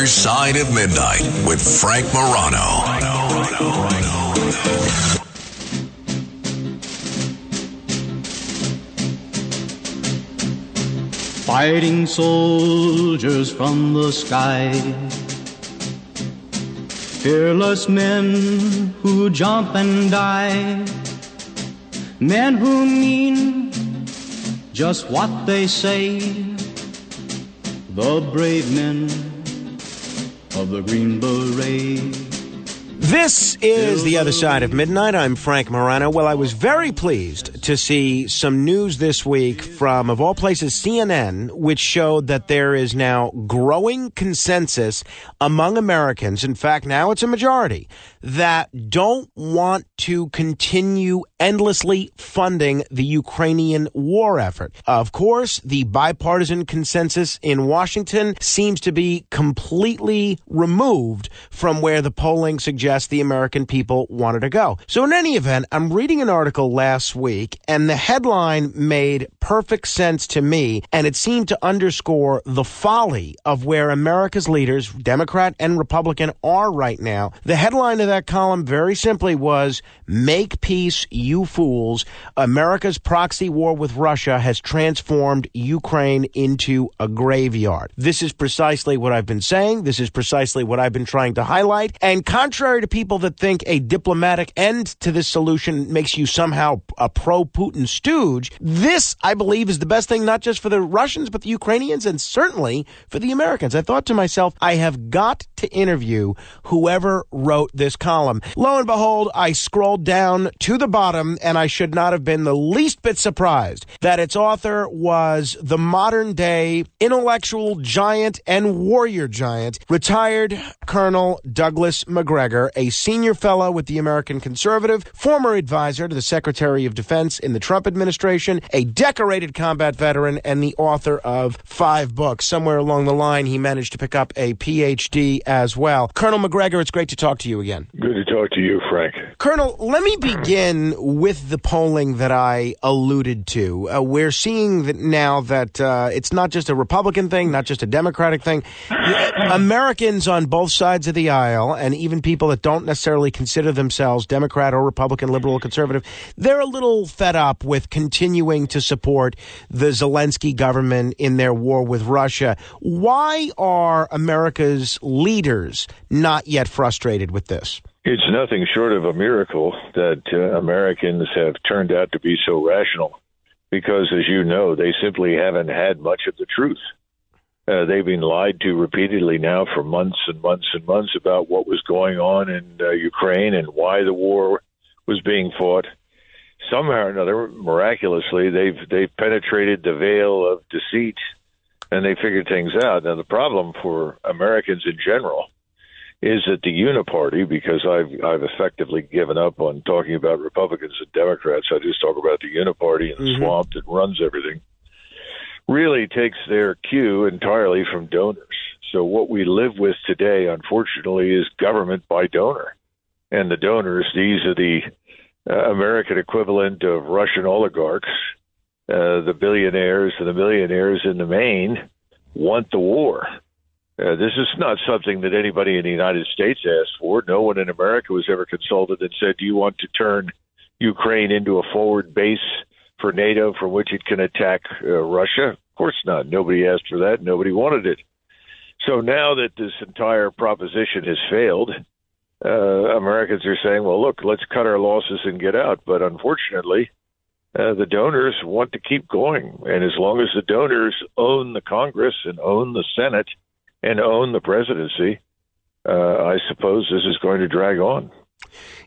Other Side of Midnight with Frank Morano. Fighting soldiers from the sky. Fearless men who jump and die. Men who mean just what they say. The brave men of the Green Beret. This is The Other Side of Midnight. I'm Frank Morano. Well, I was very pleased to see some news this week from, of all places, CNN, which showed that there is now growing consensus among Americans. In fact, now it's a majority that don't want to continue endlessly funding the Ukrainian war effort. Of course, the bipartisan consensus in Washington seems to be completely removed from where the polling suggests the American people wanted to go. So in any event, I'm reading an article last week and the headline made perfect sense to me and it seemed to underscore the folly of where America's leaders, Democrat and Republican, are right now. The headline of that column very simply was Make Peace, You Fools. America's proxy war with Russia has transformed Ukraine into a graveyard. This is precisely what I've been saying. This is precisely what I've been trying to highlight. And contrary to people that think a diplomatic end to this solution makes you somehow a pro Putin stooge, this, I believe, is the best thing, not just for the Russians, but the Ukrainians and certainly for the Americans. I thought to myself, I have got to interview whoever wrote this column. Lo and behold, I scrolled down to the bottom and I should not have been the least bit surprised that its author was the modern day intellectual giant and warrior giant, retired Colonel Douglas Macgregor, a senior fellow with the American Conservative, former advisor to the Secretary of Defense in the Trump administration, a decorated combat veteran, and the author of five books. Somewhere along the line, he managed to pick up a PhD as well. Colonel Macgregor, it's great to talk to you again. Good to talk to you, Frank. Colonel, let me begin with the polling that I alluded to. Uh, we're seeing that now that uh, it's not just a Republican thing, not just a Democratic thing. Americans on both sides of the aisle, and even people that don't necessarily consider themselves Democrat or Republican, liberal or conservative, they're a little fed up with continuing to support the Zelensky government in their war with Russia. Why are America's leaders not yet frustrated with this? It's nothing short of a miracle that uh, Americans have turned out to be so rational because, as you know, they simply haven't had much of the truth. Uh, they've been lied to repeatedly now for months and months and months about what was going on in uh, Ukraine and why the war was being fought. Somehow or another, miraculously, they've they've penetrated the veil of deceit and they figured things out. Now, the problem for Americans in general is that the Uniparty, because I've I've effectively given up on talking about Republicans and Democrats, I just talk about the Uniparty and the mm-hmm. swamp that runs everything really takes their cue entirely from donors. So what we live with today, unfortunately, is government by donor. And the donors, these are the uh, American equivalent of Russian oligarchs, uh, the billionaires and the millionaires in the main want the war. Uh, this is not something that anybody in the United States asked for. No one in America was ever consulted and said, Do you want to turn Ukraine into a forward base for NATO from which it can attack uh, Russia? Of course not. Nobody asked for that. Nobody wanted it. So now that this entire proposition has failed, uh, Americans are saying, well, look, let's cut our losses and get out. But unfortunately, uh, the donors want to keep going. And as long as the donors own the Congress and own the Senate and own the presidency, uh, I suppose this is going to drag on.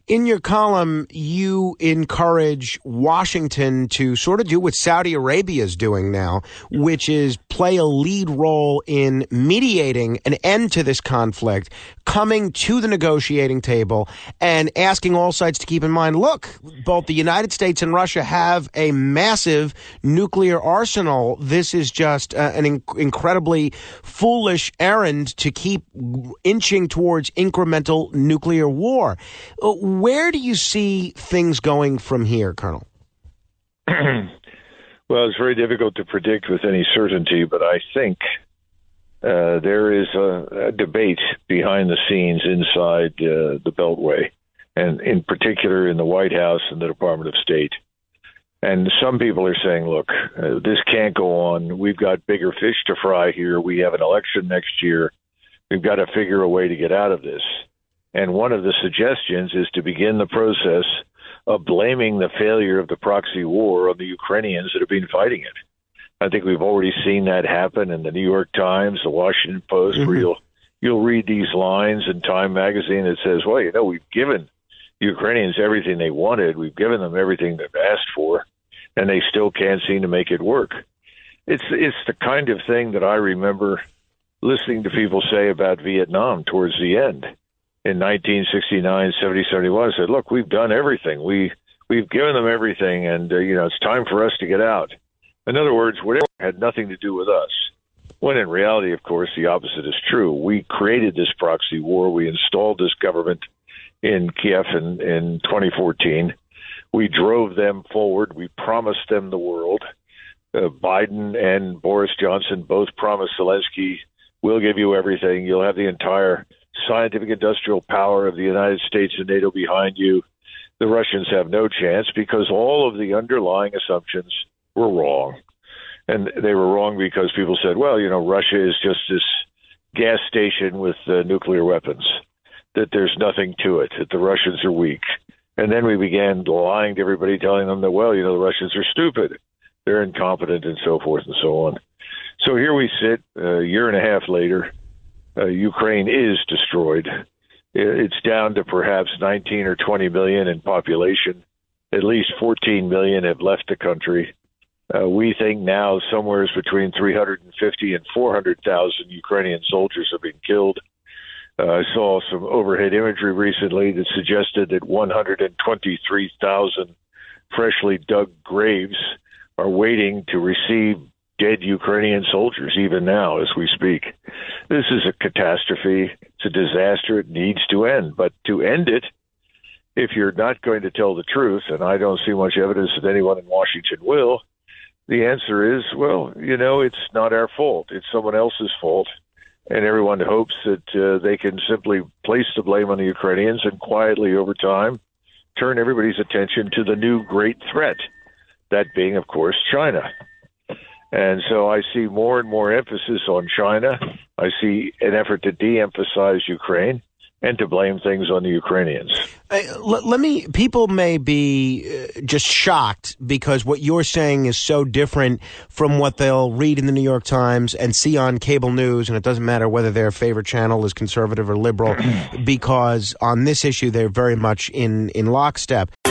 In your column, you encourage Washington to sort of do what Saudi Arabia is doing now, which is play a lead role in mediating an end to this conflict, coming to the negotiating table and asking all sides to keep in mind look, both the United States and Russia have a massive nuclear arsenal. This is just uh, an inc- incredibly foolish errand to keep inching towards incremental nuclear war. Uh, where do you see things going from here, Colonel? well, it's very difficult to predict with any certainty, but I think uh, there is a, a, debate behind the scenes inside uh, the Beltway, and in particular in the White House and the Department of State. And some people are saying, look, uh, this can't go on. We've got bigger fish to fry here. We have an election next year. We've got to figure a way to get out of this. And one of the suggestions is to begin the process of blaming the failure of the proxy war on the Ukrainians that have been fighting it. I think we've already seen that happen in the New York Times, the Washington Post, mm-hmm. where you'll you'll read these lines in Time magazine that says, "Well, you know, we've given Ukrainians everything they wanted. We've given them everything they've asked for, and they still can't seem to make it work." It's it's the kind of thing that I remember listening to people say about Vietnam towards the end in 1969, 70, 71. I said, "Look, we've done everything. We we've given them everything, and uh, you know, it's time for us to get out." In other words, whatever had nothing to do with us. When in reality, of course, the opposite is true. We created this proxy war. We installed this government in Kiev in, in 2014. We drove them forward. We promised them the world. Uh, Biden and Boris Johnson both promised Zelensky, we'll give you everything. You'll have the entire scientific industrial power of the United States and NATO behind you. The Russians have no chance because all of the underlying assumptions were wrong. And they were wrong because people said, well, you know, Russia is just this gas station with uh, nuclear weapons, that there's nothing to it, that the Russians are weak. And then we began lying to everybody, telling them that, well, you know, the Russians are stupid, they're incompetent, and so forth and so on. So here we sit a year and a half later. Uh, Ukraine is destroyed. It's down to perhaps 19 or 20 million in population. At least 14 million have left the country. Uh, we think now somewhere between 350 and 400,000 Ukrainian soldiers have been killed. Uh, I saw some overhead imagery recently that suggested that 123,000 freshly dug graves are waiting to receive dead Ukrainian soldiers, even now as we speak. This is a catastrophe. It's a disaster. It needs to end. But to end it, if you're not going to tell the truth, and I don't see much evidence that anyone in Washington will, the answer is, well, you know, it's not our fault. It's someone else's fault. And everyone hopes that uh, they can simply place the blame on the Ukrainians and quietly over time turn everybody's attention to the new great threat, that being, of course, China. And so I see more and more emphasis on China. I see an effort to de emphasize Ukraine and to blame things on the Ukrainians. Uh, let, me. People may be uh, just shocked because what you're saying is so different from what they'll read in the New York Times and see on cable news, and it doesn't matter whether their favorite channel is conservative or liberal, because on this issue they're very much in in lockstep.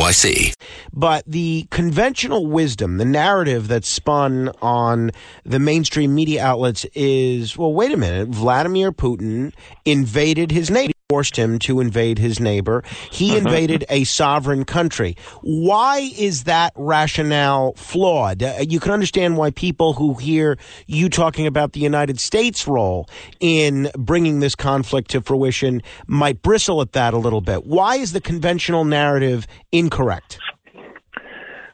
NYC. But the conventional wisdom, the narrative that's spun on the mainstream media outlets is well, wait a minute, Vladimir Putin invaded his neighbor forced him to invade his neighbor. He uh-huh. invaded a sovereign country. Why is that rationale flawed? Uh, you can understand why people who hear you talking about the United States' role in bringing this conflict to fruition might bristle at that a little bit. Why is the conventional narrative incorrect?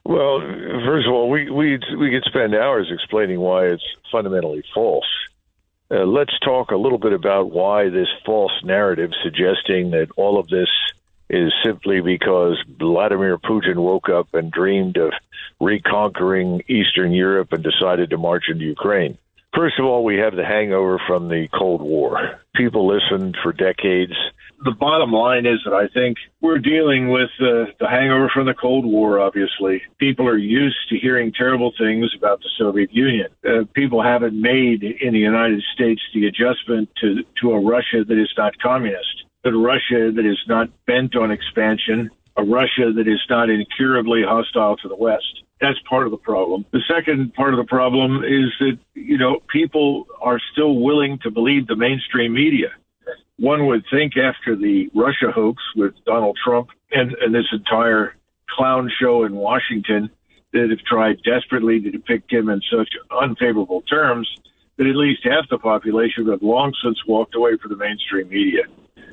Well, first of all, we we we could spend hours explaining why it's fundamentally false. Uh, let's talk a little bit about why this false narrative suggesting that all of this is simply because Vladimir Putin woke up and dreamed of reconquering Eastern Europe and decided to march into Ukraine. First of all, we have the hangover from the Cold War. People listened for decades the bottom line is that I think we're dealing with uh, the hangover from the Cold War, obviously. People are used to hearing terrible things about the Soviet Union. Uh, people haven't made in the United States the adjustment to, to a Russia that is not communist, a Russia that is not bent on expansion, a Russia that is not incurably hostile to the West. That's part of the problem. The second part of the problem is that, you know, people are still willing to believe the mainstream media. One would think after the Russia hoax with Donald Trump and, and this entire clown show in Washington that have tried desperately to depict him in such unfavorable terms that at least half the population have long since walked away from the mainstream media.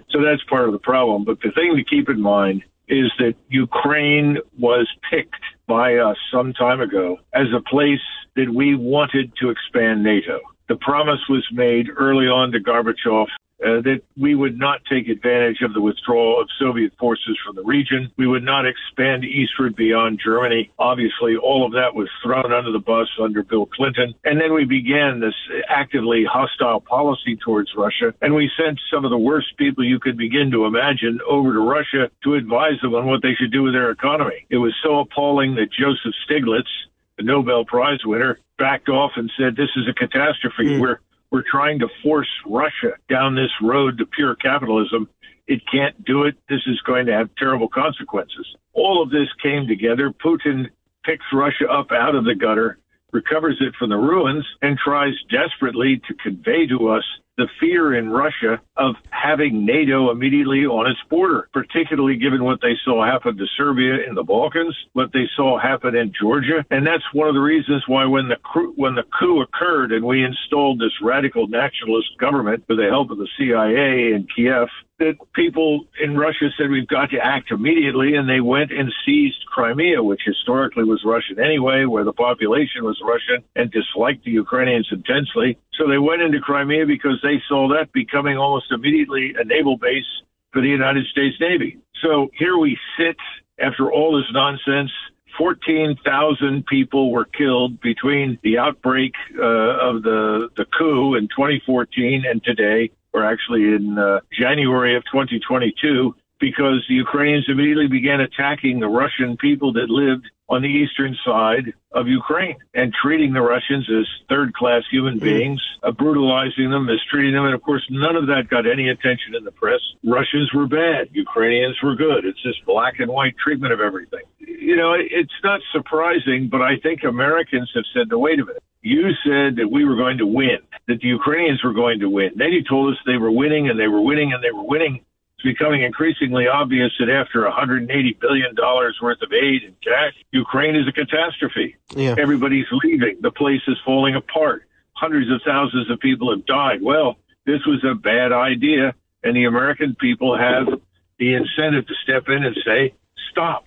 So that's part of the problem. But the thing to keep in mind is that Ukraine was picked by us some time ago as a place that we wanted to expand NATO. The promise was made early on to Gorbachev uh, that we would not take advantage of the withdrawal of Soviet forces from the region. We would not expand eastward beyond Germany. Obviously, all of that was thrown under the bus under Bill Clinton. And then we began this actively hostile policy towards Russia. And we sent some of the worst people you could begin to imagine over to Russia to advise them on what they should do with their economy. It was so appalling that Joseph Stiglitz, the Nobel Prize winner, backed off and said, This is a catastrophe. Mm. We're we're trying to force Russia down this road to pure capitalism. It can't do it. This is going to have terrible consequences. All of this came together. Putin picks Russia up out of the gutter, recovers it from the ruins, and tries desperately to convey to us the fear in Russia of having NATO immediately on its border, particularly given what they saw happen to Serbia in the Balkans, what they saw happen in Georgia, and that's one of the reasons why when the when the coup occurred and we installed this radical nationalist government with the help of the CIA in Kiev, that people in Russia said we've got to act immediately, and they went and seized Crimea, which historically was Russian anyway, where the population was Russian and disliked the Ukrainians intensely. So they went into Crimea because they saw that becoming almost immediately a naval base for the United States Navy. So here we sit after all this nonsense. 14,000 people were killed between the outbreak uh, of the, the coup in 2014 and today or actually in uh, January of 2022, because the Ukrainians immediately began attacking the Russian people that lived on the eastern side of Ukraine and treating the Russians as third class human mm. beings, uh, brutalizing them, mistreating them. And of course, none of that got any attention in the press. Russians were bad, Ukrainians were good. It's this black and white treatment of everything. You know, it's not surprising, but I think Americans have said, no, wait a minute. You said that we were going to win, that the Ukrainians were going to win. Then you told us they were winning and they were winning and they were winning becoming increasingly obvious that after $180 billion worth of aid and cash, Ukraine is a catastrophe. Yeah. Everybody's leaving. The place is falling apart. Hundreds of thousands of people have died. Well, this was a bad idea, and the American people have the incentive to step in and say, stop.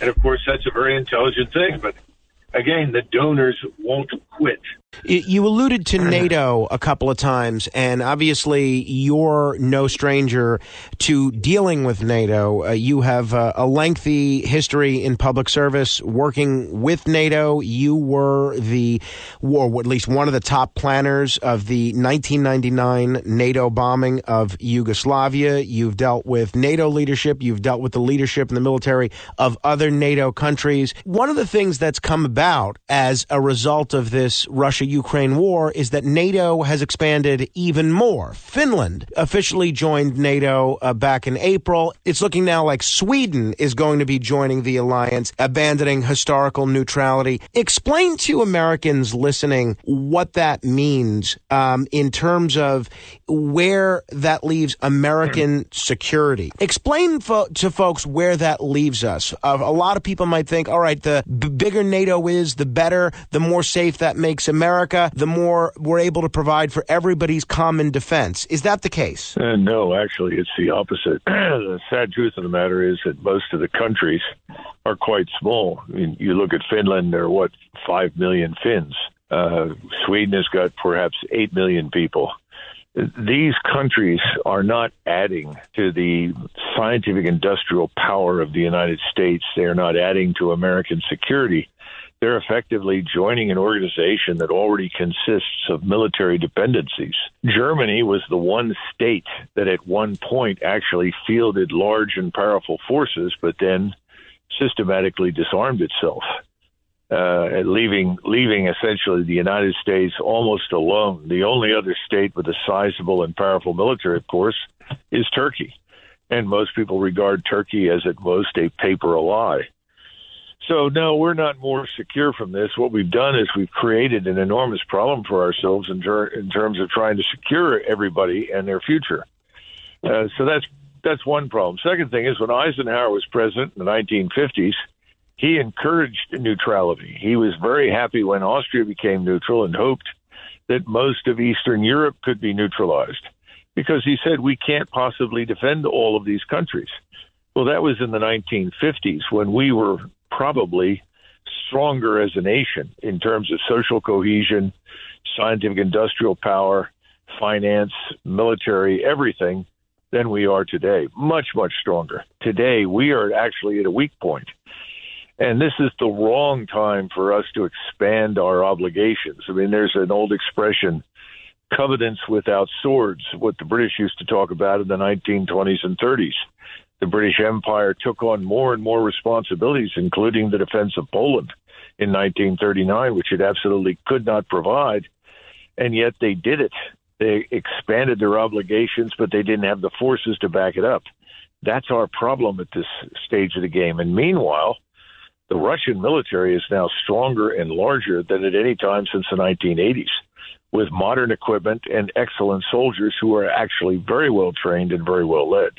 And of course, that's a very intelligent thing, but again, the donors won't quit. You alluded to NATO a couple of times, and obviously you're no stranger to dealing with NATO. Uh, you have uh, a lengthy history in public service working with NATO. You were the, or at least one of the top planners of the 1999 NATO bombing of Yugoslavia. You've dealt with NATO leadership. You've dealt with the leadership in the military of other NATO countries. One of the things that's come about as a result of this Russia Ukraine war is that NATO has expanded even more. Finland officially joined NATO uh, back in April. It's looking now like Sweden is going to be joining the alliance, abandoning historical neutrality. Explain to Americans listening what that means um, in terms of where that leaves American security. Explain fo- to folks where that leaves us. Uh, a lot of people might think, all right, the b- bigger NATO is, the better, the more safe that makes America. America, the more we're able to provide for everybody's common defense. Is that the case? Uh, no, actually, it's the opposite. the sad truth of the matter is that most of the countries are quite small. I mean, you look at Finland, there are what, 5 million Finns. Uh, Sweden has got perhaps 8 million people these countries are not adding to the scientific industrial power of the United States. They are not adding to American security they're effectively joining an organization that already consists of military dependencies. Germany was the one state that at one point actually fielded large and powerful forces, but then systematically disarmed itself, uh, leaving leaving essentially the United States almost alone. The only other state with a sizable and powerful military, of course, is Turkey, and most people regard Turkey as at most a paper ally. So, no, we're not more secure from this. What we've done is we've created an enormous problem for ourselves in, ter- in terms of trying to secure everybody and their future. Uh, so that's that's one problem. Second thing is when Eisenhower was president in the 1950s, he encouraged neutrality. He was very happy when Austria became neutral and hoped that most of Eastern Europe could be neutralized because he said we can't possibly defend all of these countries. Well, that was in the 1950s when we were probably stronger as a nation in terms of social cohesion, scientific industrial power, finance, military, everything than we are today. Much, much stronger. Today, we are actually at a weak point. And this is the wrong time for us to expand our obligations. I mean, there's an old expression, covenants without swords, what the British used to talk about in the 1920s and 30s. The British Empire took on more and more responsibilities, including the defense of Poland in 1939, which it absolutely could not provide. And yet they did it. They expanded their obligations, but they didn't have the forces to back it up. That's our problem at this stage of the game. And meanwhile, the Russian military is now stronger and larger than at any time since the 1980s, with modern equipment and excellent soldiers who are actually very well trained and very well led.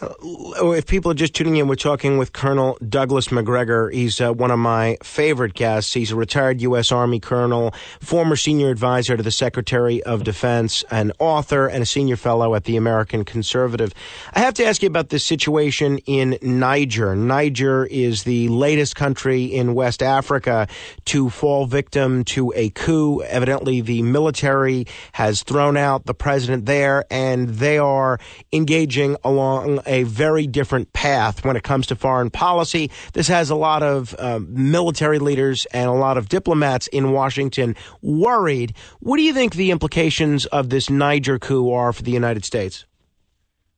Uh, if people are just tuning in, we're talking with Colonel Douglas Macgregor. He's uh, one of my favorite guests. He's a retired U.S. Army colonel, former senior advisor to the Secretary of Defense, an author, and a senior fellow at the American Conservative. I have to ask you about this situation in Niger. Niger is the latest country in West Africa to fall victim to a coup. Evidently, the military has thrown out the president there, and they are engaging along a very different path when it comes to foreign policy. This has a lot of um, military leaders and a lot of diplomats in Washington worried. What do you think the implications of this Niger coup are for the United States?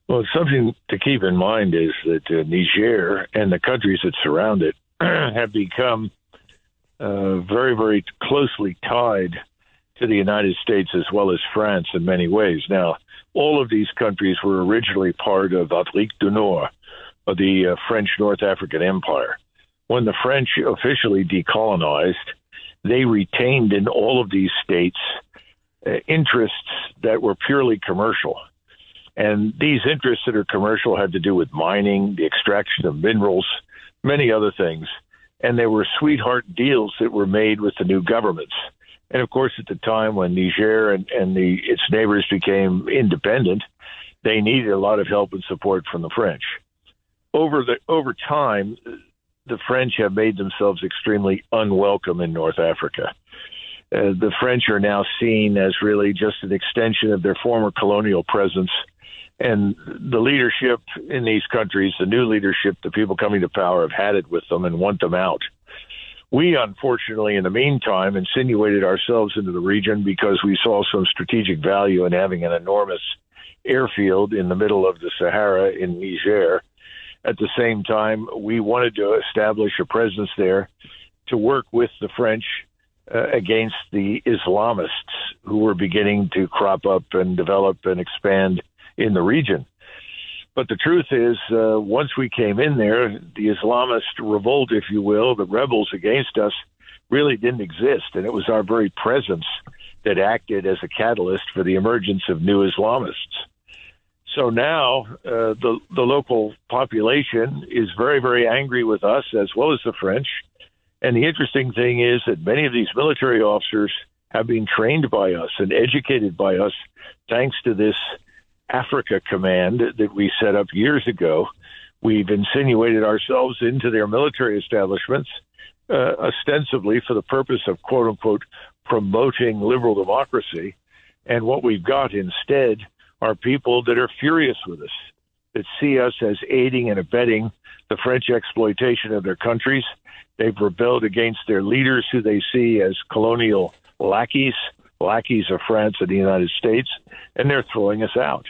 Well, something to keep in mind is that uh, Niger and the countries that surround it have become uh, very, very closely tied to the United States as well as France in many ways. Now, all of these countries were originally part of Afrique du Nord, of the uh, French North African Empire. When the French officially decolonized, they retained in all of these states uh, interests that were purely commercial. And these interests that are commercial had to do with mining, the extraction of minerals, many other things. And there were sweetheart deals that were made with the new governments. And of course, at the time when Niger and, and the, its neighbors became independent, they needed a lot of help and support from the French. Over the over time, the French have made themselves extremely unwelcome in North Africa. Uh, the French are now seen as really just an extension of their former colonial presence. And the leadership in these countries, the new leadership, the people coming to power, have had it with them and want them out. We, unfortunately, in the meantime, insinuated ourselves into the region because we saw some strategic value in having an enormous airfield in the middle of the Sahara in Niger. At the same time, we wanted to establish a presence there to work with the French uh, against the Islamists who were beginning to crop up and develop and expand in the region. But the truth is, uh, once we came in there, the Islamist revolt, if you will, the rebels against us, really didn't exist. And it was our very presence that acted as a catalyst for the emergence of new Islamists. So now uh, the, the local population is very, very angry with us as well as the French. And the interesting thing is that many of these military officers have been trained by us and educated by us thanks to this Africa Command that we set up years ago. We've insinuated ourselves into their military establishments, uh, ostensibly for the purpose of quote unquote promoting liberal democracy. And what we've got instead are people that are furious with us, that see us as aiding and abetting the French exploitation of their countries. They've rebelled against their leaders, who they see as colonial lackeys, lackeys of France and the United States, and they're throwing us out.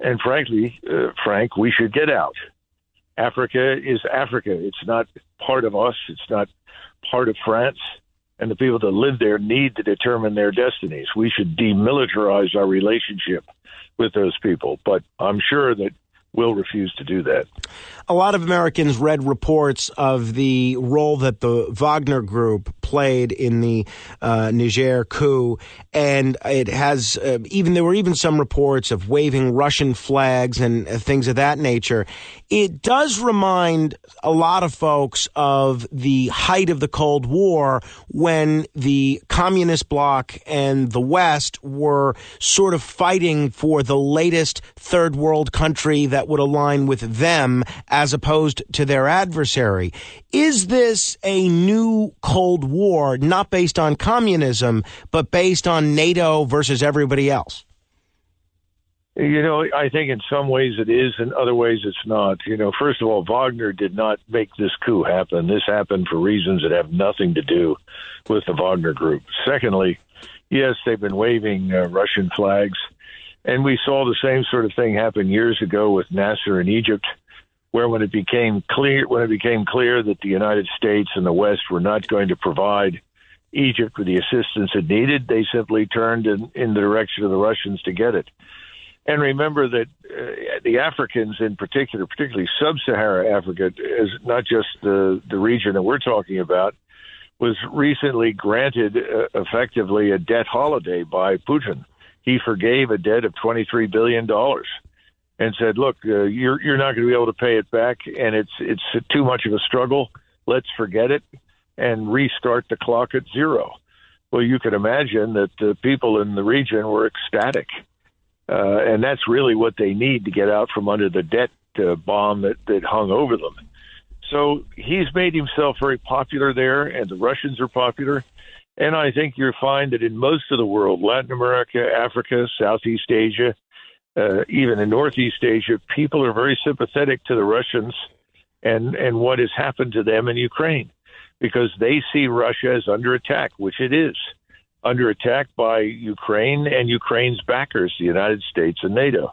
And frankly, uh, Frank, we should get out. Africa is Africa. It's not part of us. It's not part of France. And the people that live there need to determine their destinies. We should demilitarize our relationship with those people. But I'm sure that will refuse to do that. A lot of Americans read reports of the role that the Wagner Group played in the uh, Niger coup, and it has uh, even there were even some reports of waving Russian flags and uh, things of that nature. It does remind a lot of folks of the height of the Cold War when the communist bloc and the West were sort of fighting for the latest third world country that would align with them as opposed to their adversary. Is this a new Cold War, not based on communism, but based on NATO versus everybody else? You know, I think in some ways it is, in other ways it's not. You know, first of all, Wagner did not make this coup happen. This happened for reasons that have nothing to do with the Wagner group. Secondly, yes, they've been waving uh, Russian flags, and we saw the same sort of thing happen years ago with Nasser in Egypt, where when it became clear when it became clear that the United States and the West were not going to provide Egypt with the assistance it needed, they simply turned in, in the direction of the Russians to get it. And remember that uh, the Africans, in particular, particularly sub-Saharan Africa, is not just the the region that we're talking about, was recently granted uh, effectively a debt holiday by Putin. He forgave a debt of twenty three billion dollars, and said, "Look, uh, you're you're not going to be able to pay it back, and it's it's too much of a struggle. Let's forget it and restart the clock at zero." Well, you can imagine that the people in the region were ecstatic uh, and that's really what they need to get out from under the debt uh, bomb that, that hung over them. So he's made himself very popular there, and the Russians are popular. And I think you'll find that in most of the world, Latin America, Africa, Southeast Asia, uh, even in Northeast Asia, people are very sympathetic to the Russians and, and what has happened to them in Ukraine because they see Russia as under attack, which it is under attack by Ukraine and Ukraine's backers, the United States and NATO.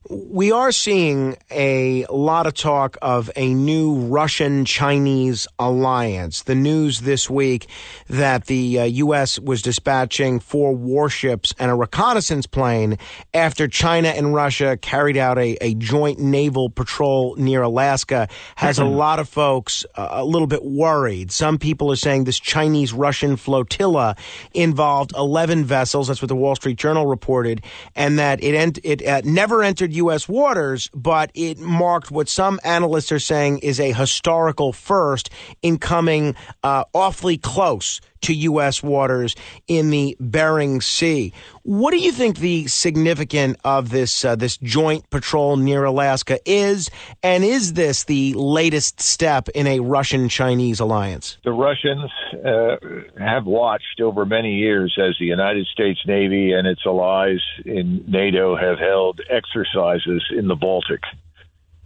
We are seeing a lot of talk of a new Russian Chinese alliance. The news this week that the uh, U.S. was dispatching four warships and a reconnaissance plane after China and Russia carried out a, a joint naval patrol near Alaska has a lot of folks uh, a little bit worried. Some people are saying this Chinese Russian flotilla involved 11 vessels. That's what the Wall Street Journal reported, and that it, ent- it uh, never entered U.S. waters, but it marked what some analysts are saying is a historical first in coming uh, awfully close to U.S. waters in the Bering Sea. What do you think the significance of this uh, this joint patrol near Alaska is, and is this the latest step in a Russian-Chinese alliance? The Russians uh, have watched over many years as the United States Navy and its allies in NATO have held exercises in the Baltic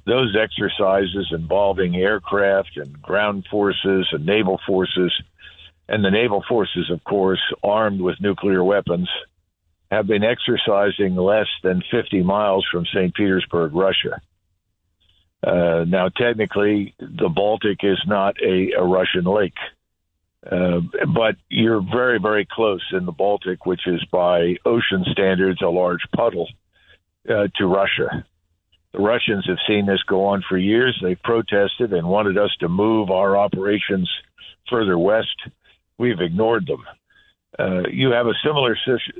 those exercises involving aircraft and ground forces and naval forces and the naval forces, of course, armed with nuclear weapons, have been exercising less than 50 miles from St. Petersburg, Russia. Uh, now, technically, the Baltic is not a, a Russian lake, uh, but you're very, very close in the Baltic, which is by ocean standards a large puddle uh, to Russia. The Russians have seen this go on for years. They protested and wanted us to move our operations further west we've ignored them. Uh, you have a similar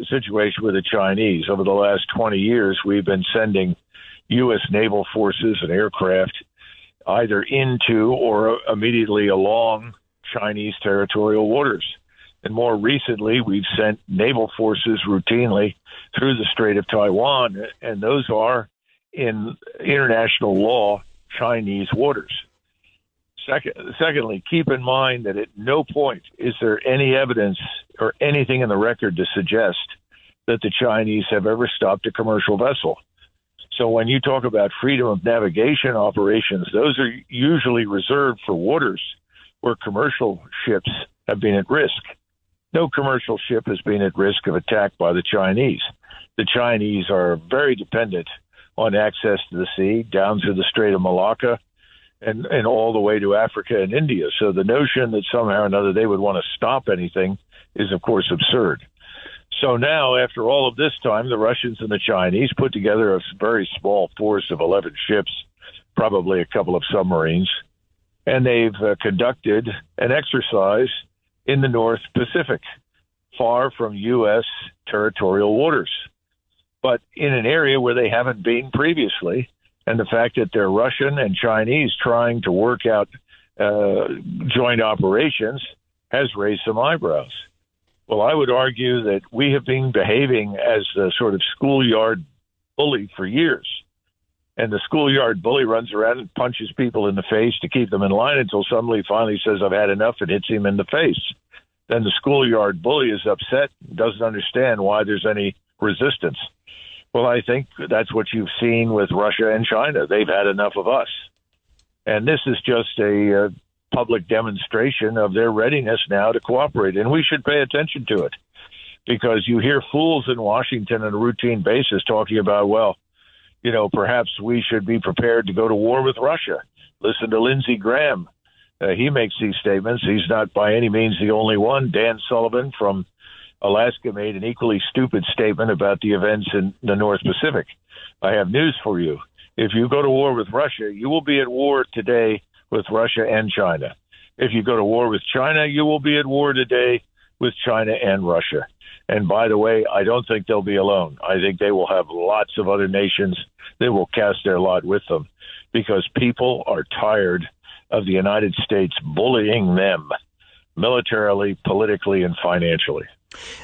situation with the Chinese. Over the last 20 years, we've been sending U.S. naval forces and aircraft either into or immediately along Chinese territorial waters. And more recently, we've sent naval forces routinely through the Strait of Taiwan, and those are in international law Chinese waters. Second, secondly, keep in mind that at no point is there any evidence or anything in the record to suggest that the Chinese have ever stopped a commercial vessel. So when you talk about freedom of navigation operations, those are usually reserved for waters where commercial ships have been at risk. No commercial ship has been at risk of attack by the Chinese. The Chinese are very dependent on access to the sea down through the Strait of Malacca and, and all the way to Africa and India. So the notion that somehow or another they would want to stop anything is, of course, absurd. So now, after all of this time, the Russians and the Chinese put together a very small force of 11 ships, probably a couple of submarines, and they've uh, conducted an exercise in the North Pacific, far from U.S. territorial waters, but in an area where they haven't been previously. And the fact that they're Russian and Chinese trying to work out uh, joint operations has raised some eyebrows. Well, I would argue that we have been behaving as a sort of schoolyard bully for years. And the schoolyard bully runs around and punches people in the face to keep them in line until somebody finally says, I've had enough and hits him in the face. Then the schoolyard bully is upset, doesn't understand why there's any resistance. Well, I think that's what you've seen with Russia and China. They've had enough of us. And this is just a, uh, public demonstration of their readiness now to cooperate. And we should pay attention to it because you hear fools in Washington on a routine basis talking about, well, you know, perhaps we should be prepared to go to war with Russia. Listen to Lindsey Graham. Uh, he makes these statements. He's not by any means the only one. Dan Sullivan from Alaska made an equally stupid statement about the events in the North Pacific. I have news for you. If you go to war with Russia, you will be at war today with Russia and China. If you go to war with China, you will be at war today with China and Russia. And by the way, I don't think they'll be alone. I think they will have lots of other nations that will cast their lot with them because people are tired of the United States bullying them militarily, politically, and financially.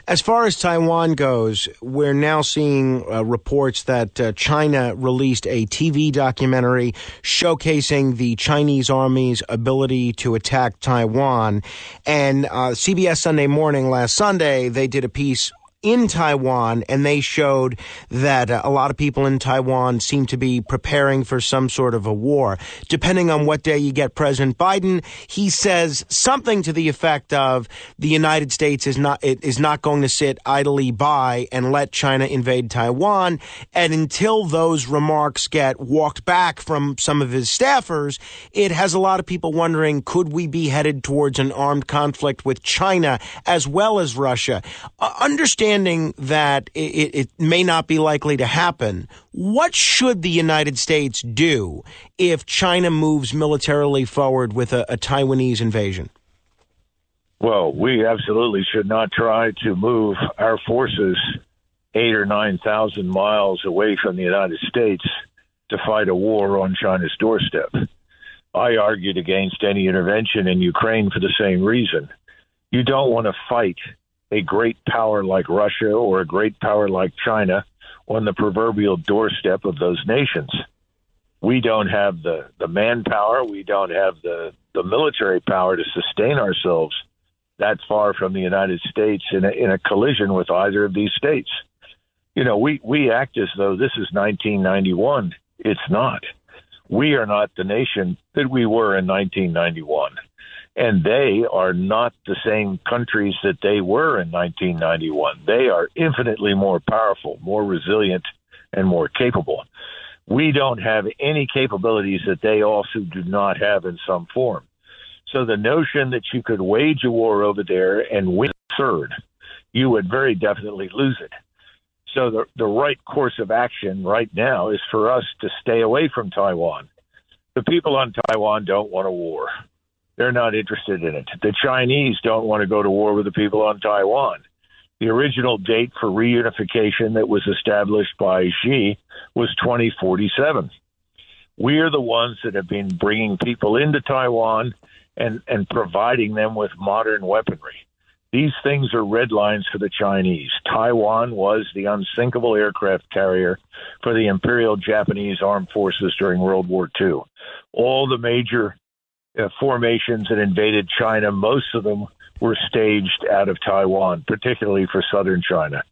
As far as Taiwan goes, we're now seeing uh, reports that uh, China released a TV documentary showcasing the Chinese Army's ability to attack Taiwan. And uh, CBS Sunday Morning last Sunday, they did a piece in Taiwan, and they showed that uh, a lot of people in Taiwan seem to be preparing for some sort of a war. Depending on what day you get President Biden, he says something to the effect of the United States is not is not going to sit idly by and let China invade Taiwan. And until those remarks get walked back from some of his staffers, it has a lot of people wondering: Could we be headed towards an armed conflict with China as well as Russia? Uh, understand understanding that it, it, may not be likely to happen, what should the United States do if China moves militarily forward with a, a Taiwanese invasion? Well, we absolutely should not try to move our forces eight or nine thousand miles away from the United States to fight a war on China's doorstep. I argued against any intervention in Ukraine for the same reason. You don't want to fight a great power like Russia or a great power like China on the proverbial doorstep of those nations. We don't have the, the manpower, we don't have the, the military power to sustain ourselves that far from the United States in a, in a collision with either of these states. You know, we, we act as though this is 1991. It's not. We are not the nation that we were in 1991 and they are not the same countries that they were in 1991. They are infinitely more powerful, more resilient, and more capable. We don't have any capabilities that they also do not have in some form. So the notion that you could wage a war over there and win third, you would very definitely lose it. So the the right course of action right now is for us to stay away from Taiwan. The people on Taiwan don't want a war. They're not interested in it. The Chinese don't want to go to war with the people on Taiwan. The original date for reunification that was established by Xi was 2047. We are the ones that have been bringing people into Taiwan and, and providing them with modern weaponry. These things are red lines for the Chinese. Taiwan was the unsinkable aircraft carrier for the Imperial Japanese Armed Forces during World War II. All the major uh, formations that invaded China, most of them were staged out of Taiwan, particularly for southern China.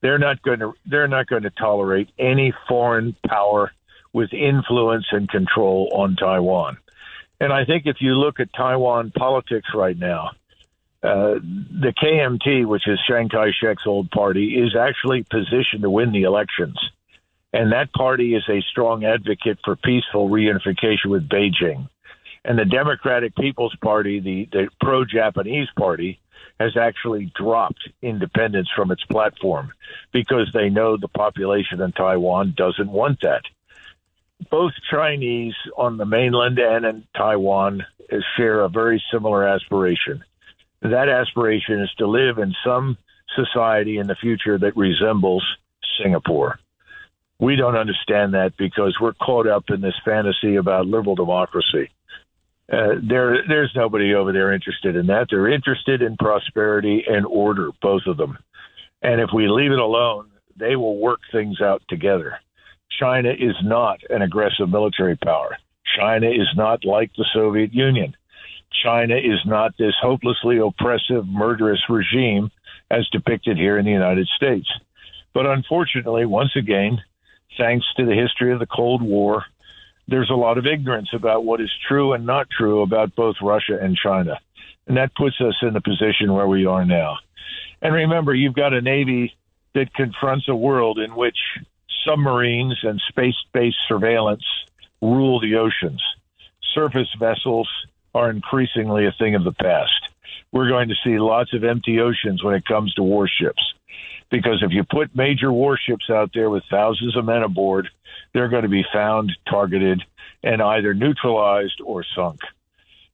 They're not going to they're not going to tolerate any foreign power with influence and control on Taiwan. And I think if you look at Taiwan politics right now, uh, the KMT, which is Chiang Kai shek's old party, is actually positioned to win the elections. And that party is a strong advocate for peaceful reunification with Beijing. And the Democratic People's Party, the, the pro Japanese party, has actually dropped independence from its platform because they know the population in Taiwan doesn't want that. Both Chinese on the mainland and in Taiwan share a very similar aspiration. That aspiration is to live in some society in the future that resembles Singapore. We don't understand that because we're caught up in this fantasy about liberal democracy. Uh, there, there's nobody over there interested in that. They're interested in prosperity and order, both of them. And if we leave it alone, they will work things out together. China is not an aggressive military power. China is not like the Soviet Union. China is not this hopelessly oppressive, murderous regime as depicted here in the United States. But unfortunately, once again, thanks to the history of the Cold War, there's a lot of ignorance about what is true and not true about both Russia and China. And that puts us in the position where we are now. And remember, you've got a Navy that confronts a world in which submarines and space based surveillance rule the oceans. Surface vessels are increasingly a thing of the past. We're going to see lots of empty oceans when it comes to warships. Because if you put major warships out there with thousands of men aboard, they're going to be found, targeted, and either neutralized or sunk.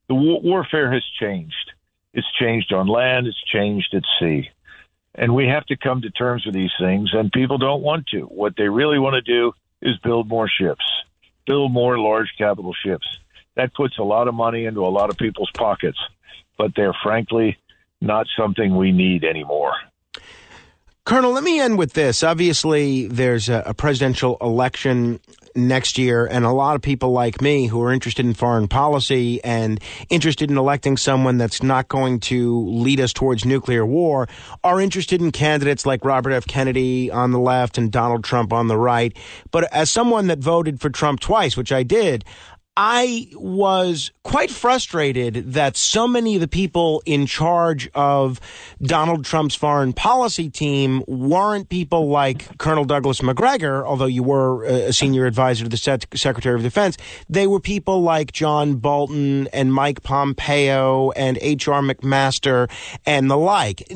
The war- warfare has changed. It's changed on land, it's changed at sea. And we have to come to terms with these things, and people don't want to. What they really want to do is build more ships, build more large capital ships. That puts a lot of money into a lot of people's pockets, but they're frankly not something we need anymore. Colonel, let me end with this. Obviously, there's a, a, presidential election next year, and a lot of people like me who are interested in foreign policy and interested in electing someone that's not going to lead us towards nuclear war are interested in candidates like Robert F. Kennedy on the left and Donald Trump on the right. But as someone that voted for Trump twice, which I did, I was quite frustrated that so many of the people in charge of Donald Trump's foreign policy team weren't people like Colonel Douglas Macgregor, although you were a senior advisor to the Secretary of Defense. They were people like John Bolton and Mike Pompeo and H.R. McMaster and the like.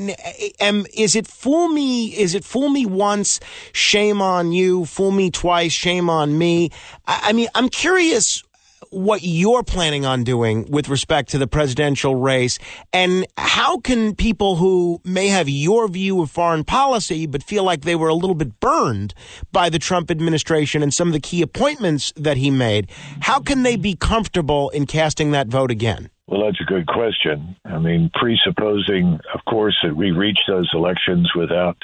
And is it fool me? Is it fool me once? Shame on you. Fool me twice. Shame on me. I mean, I'm curious what you're planning on doing with respect to the presidential race and how can people who may have your view of foreign policy but feel like they were a little bit burned by the Trump administration and some of the key appointments that he made, how can they be comfortable in casting that vote again? Well, that's a good question. I mean, presupposing, of course, that we reach those elections without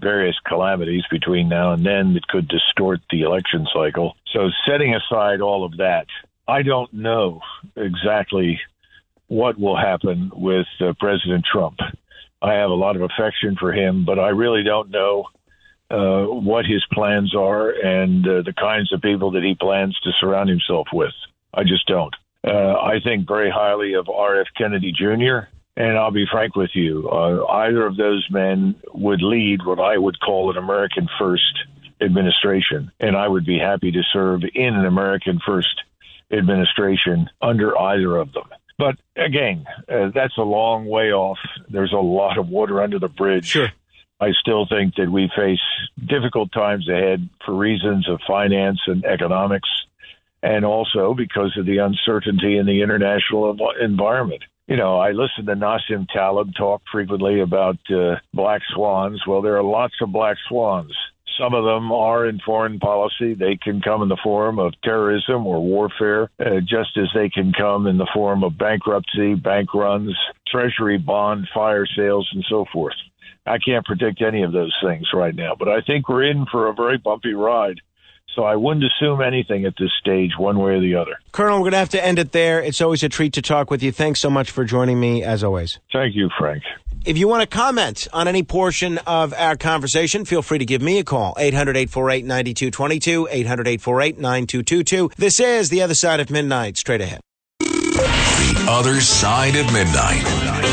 various calamities between now and then that could distort the election cycle. So, setting aside all of that, I don't know exactly what will happen with uh, President Trump. I have a lot of affection for him, but I really don't know uh, what his plans are and uh, the kinds of people that he plans to surround himself with. I just don't. Uh, I think very highly of R.F. Kennedy Jr., and I'll be frank with you. Uh, either of those men would lead what I would call an American First administration, and I would be happy to serve in an American First administration under either of them. But again, uh, that's a long way off. There's a lot of water under the bridge. Sure. I still think that we face difficult times ahead for reasons of finance and economics, and also because of the uncertainty in the international environment. You know, I listen to Nassim Taleb talk frequently about uh, black swans. Well, there are lots of black swans. Some of them are in foreign policy. They can come in the form of terrorism or warfare, uh, just as they can come in the form of bankruptcy, bank runs, treasury bond, fire sales, and so forth. I can't predict any of those things right now, but I think we're in for a very bumpy ride. So I wouldn't assume anything at this stage, one way or the other. Colonel, we're going to have to end it there. It's always a treat to talk with you. Thanks so much for joining me, as always. Thank you, Frank. If you want to comment on any portion of our conversation, feel free to give me a call. 800 848 9222, 800 848 9222. This is The Other Side of Midnight. Straight ahead. The Other Side of Midnight.